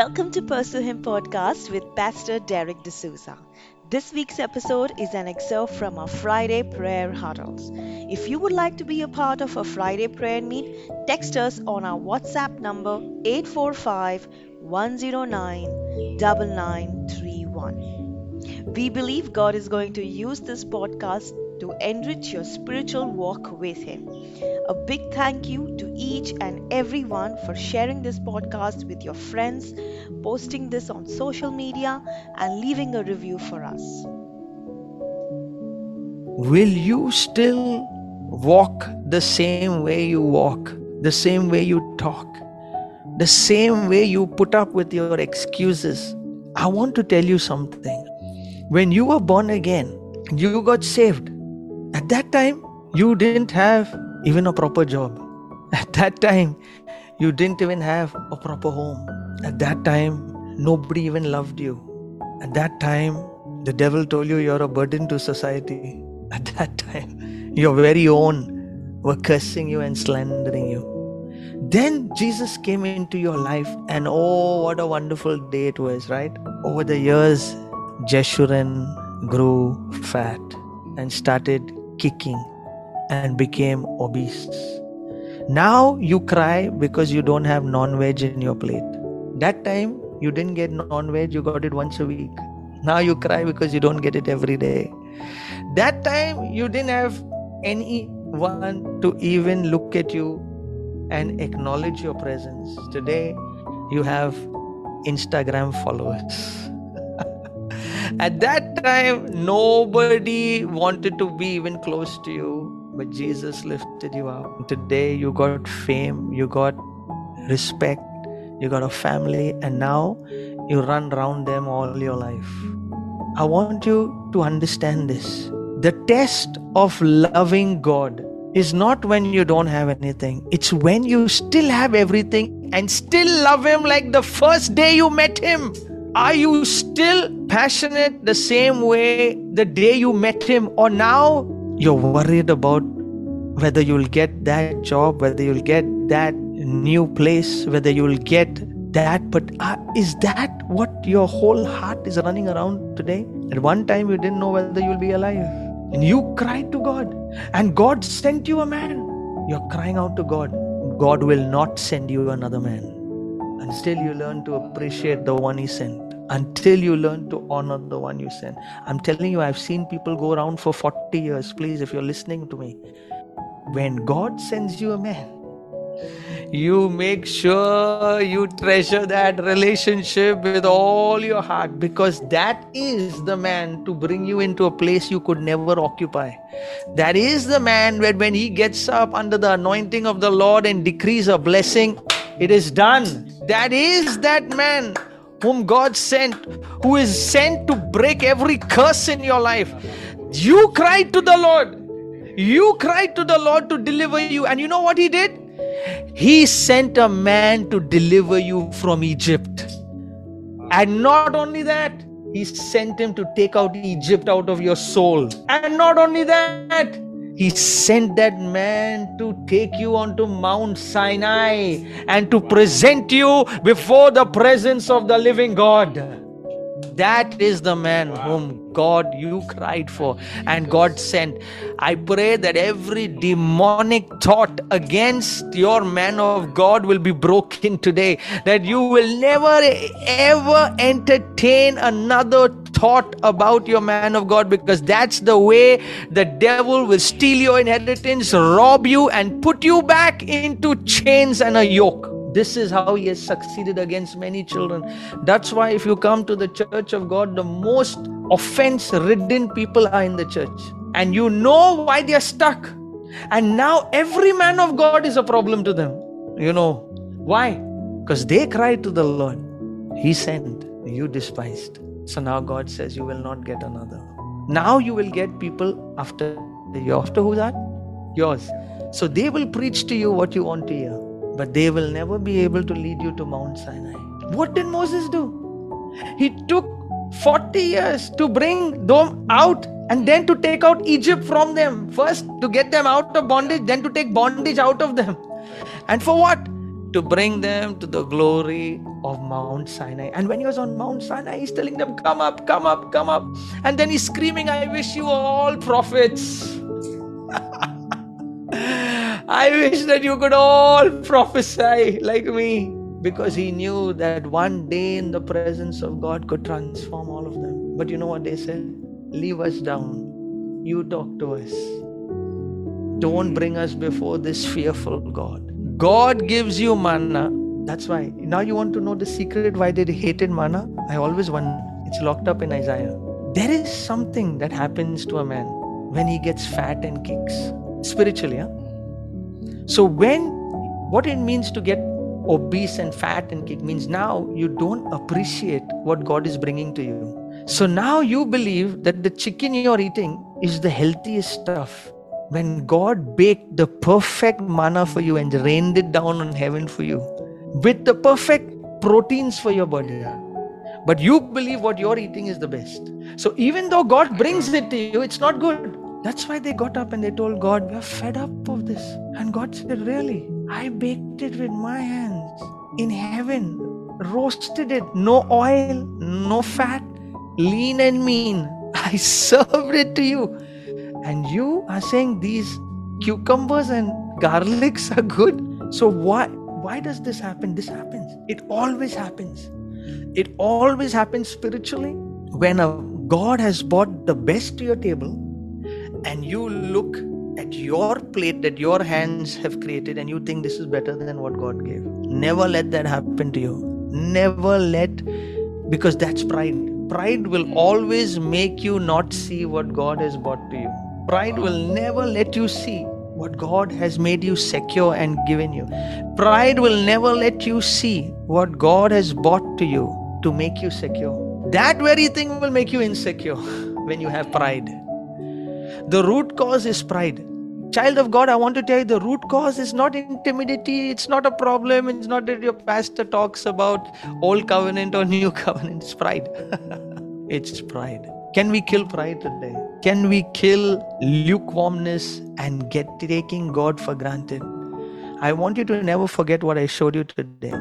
Welcome to Pursue Him podcast with Pastor Derek D'Souza. This week's episode is an excerpt from our Friday prayer huddles. If you would like to be a part of a Friday prayer meet, text us on our WhatsApp number 845 109 9931. We believe God is going to use this podcast to enrich your spiritual walk with Him. A big thank you to each and everyone for sharing this podcast with your friends, posting this on social media, and leaving a review for us. Will you still walk the same way you walk, the same way you talk, the same way you put up with your excuses? I want to tell you something. When you were born again, you got saved. At that time, you didn't have even a proper job. At that time, you didn't even have a proper home. At that time, nobody even loved you. At that time, the devil told you you're a burden to society. At that time, your very own were cursing you and slandering you. Then Jesus came into your life, and oh, what a wonderful day it was, right? Over the years, Jeshurun grew fat and started kicking and became obese. Now you cry because you don't have non veg in your plate. That time you didn't get non veg, you got it once a week. Now you cry because you don't get it every day. That time you didn't have anyone to even look at you and acknowledge your presence. Today you have Instagram followers. At that time, nobody wanted to be even close to you, but Jesus lifted you up. Today, you got fame, you got respect, you got a family, and now you run around them all your life. I want you to understand this. The test of loving God is not when you don't have anything, it's when you still have everything and still love Him like the first day you met Him. Are you still passionate the same way the day you met him, or now you're worried about whether you'll get that job, whether you'll get that new place, whether you'll get that? But uh, is that what your whole heart is running around today? At one time, you didn't know whether you'll be alive, and you cried to God, and God sent you a man. You're crying out to God. God will not send you another man until you learn to appreciate the one he sent. Until you learn to honor the one you sent. I'm telling you i've seen people go around for 40 years. Please if you're listening to me. When god sends you a man you make sure you treasure that relationship with all your heart. Because that is the man to bring you into a place you could never occupy. That is the man where when he gets up under the anointing of the Lord and decrees a blessing, it is done. That is that man whom God sent, who is sent to break every curse in your life. You cried to the Lord. You cried to the Lord to deliver you. And you know what He did? He sent a man to deliver you from Egypt. And not only that, He sent him to take out Egypt out of your soul. And not only that, he sent that man to take you onto Mount Sinai and to present you before the presence of the living God. That is the man whom God you cried for and God sent. I pray that every demonic thought against your man of God will be broken today. That you will never ever entertain another thought about your man of God because that's the way the devil will steal your inheritance, rob you, and put you back into chains and a yoke. This is how he has succeeded against many children. That's why, if you come to the church of God, the most offense ridden people are in the church. And you know why they are stuck. And now every man of God is a problem to them. You know why? Because they cried to the Lord. He sent, you despised. So now God says, You will not get another. Now you will get people after you. After who that? Yours. So they will preach to you what you want to hear, but they will never be able to lead you to Mount Sinai. What did Moses do? He took 40 years to bring them out and then to take out Egypt from them. First to get them out of bondage, then to take bondage out of them. And for what? to bring them to the glory of Mount Sinai. And when he was on Mount Sinai, he's telling them, Come up, come up, come up. And then he's screaming, I wish you all prophets. I wish that you could all prophesy like me. Because he knew that one day in the presence of God could transform all of them. But you know what they said? Leave us down. You talk to us. Don't bring us before this fearful God. God gives you manna. That's why. Now you want to know the secret why they hated manna? I always wonder. It's locked up in Isaiah. There is something that happens to a man when he gets fat and kicks. Spiritually? So when what it means to get obese and fat and kick means now you don't appreciate what God is bringing to you. So now you believe that the chicken you're eating is the healthiest stuff when God baked the perfect manna for you and rained it down on heaven for you with the perfect proteins for your body. But you believe what you're eating is the best. So even though God brings it to you, it's not good. That's why they got up and they told God, We're fed up of this. And God said, Really? I baked it with my hands in heaven, roasted it, no oil, no fat, lean and mean. I served it to you and you are saying these cucumbers and garlics are good so why why does this happen this happens it always happens it always happens spiritually when a god has brought the best to your table and you look at your plate that your hands have created and you think this is better than what god gave never let that happen to you never let because that's pride pride will always make you not see what god has brought to you Pride will never let you see what God has made you secure and given you. Pride will never let you see what God has brought to you to make you secure. That very thing will make you insecure when you have pride. The root cause is pride. Child of God, I want to tell you the root cause is not intimidity, it's not a problem, it's not that your pastor talks about old covenant or new covenant, it's pride. it's pride. Can we kill pride today? Can we kill lukewarmness and get taking God for granted? I want you to never forget what I showed you today.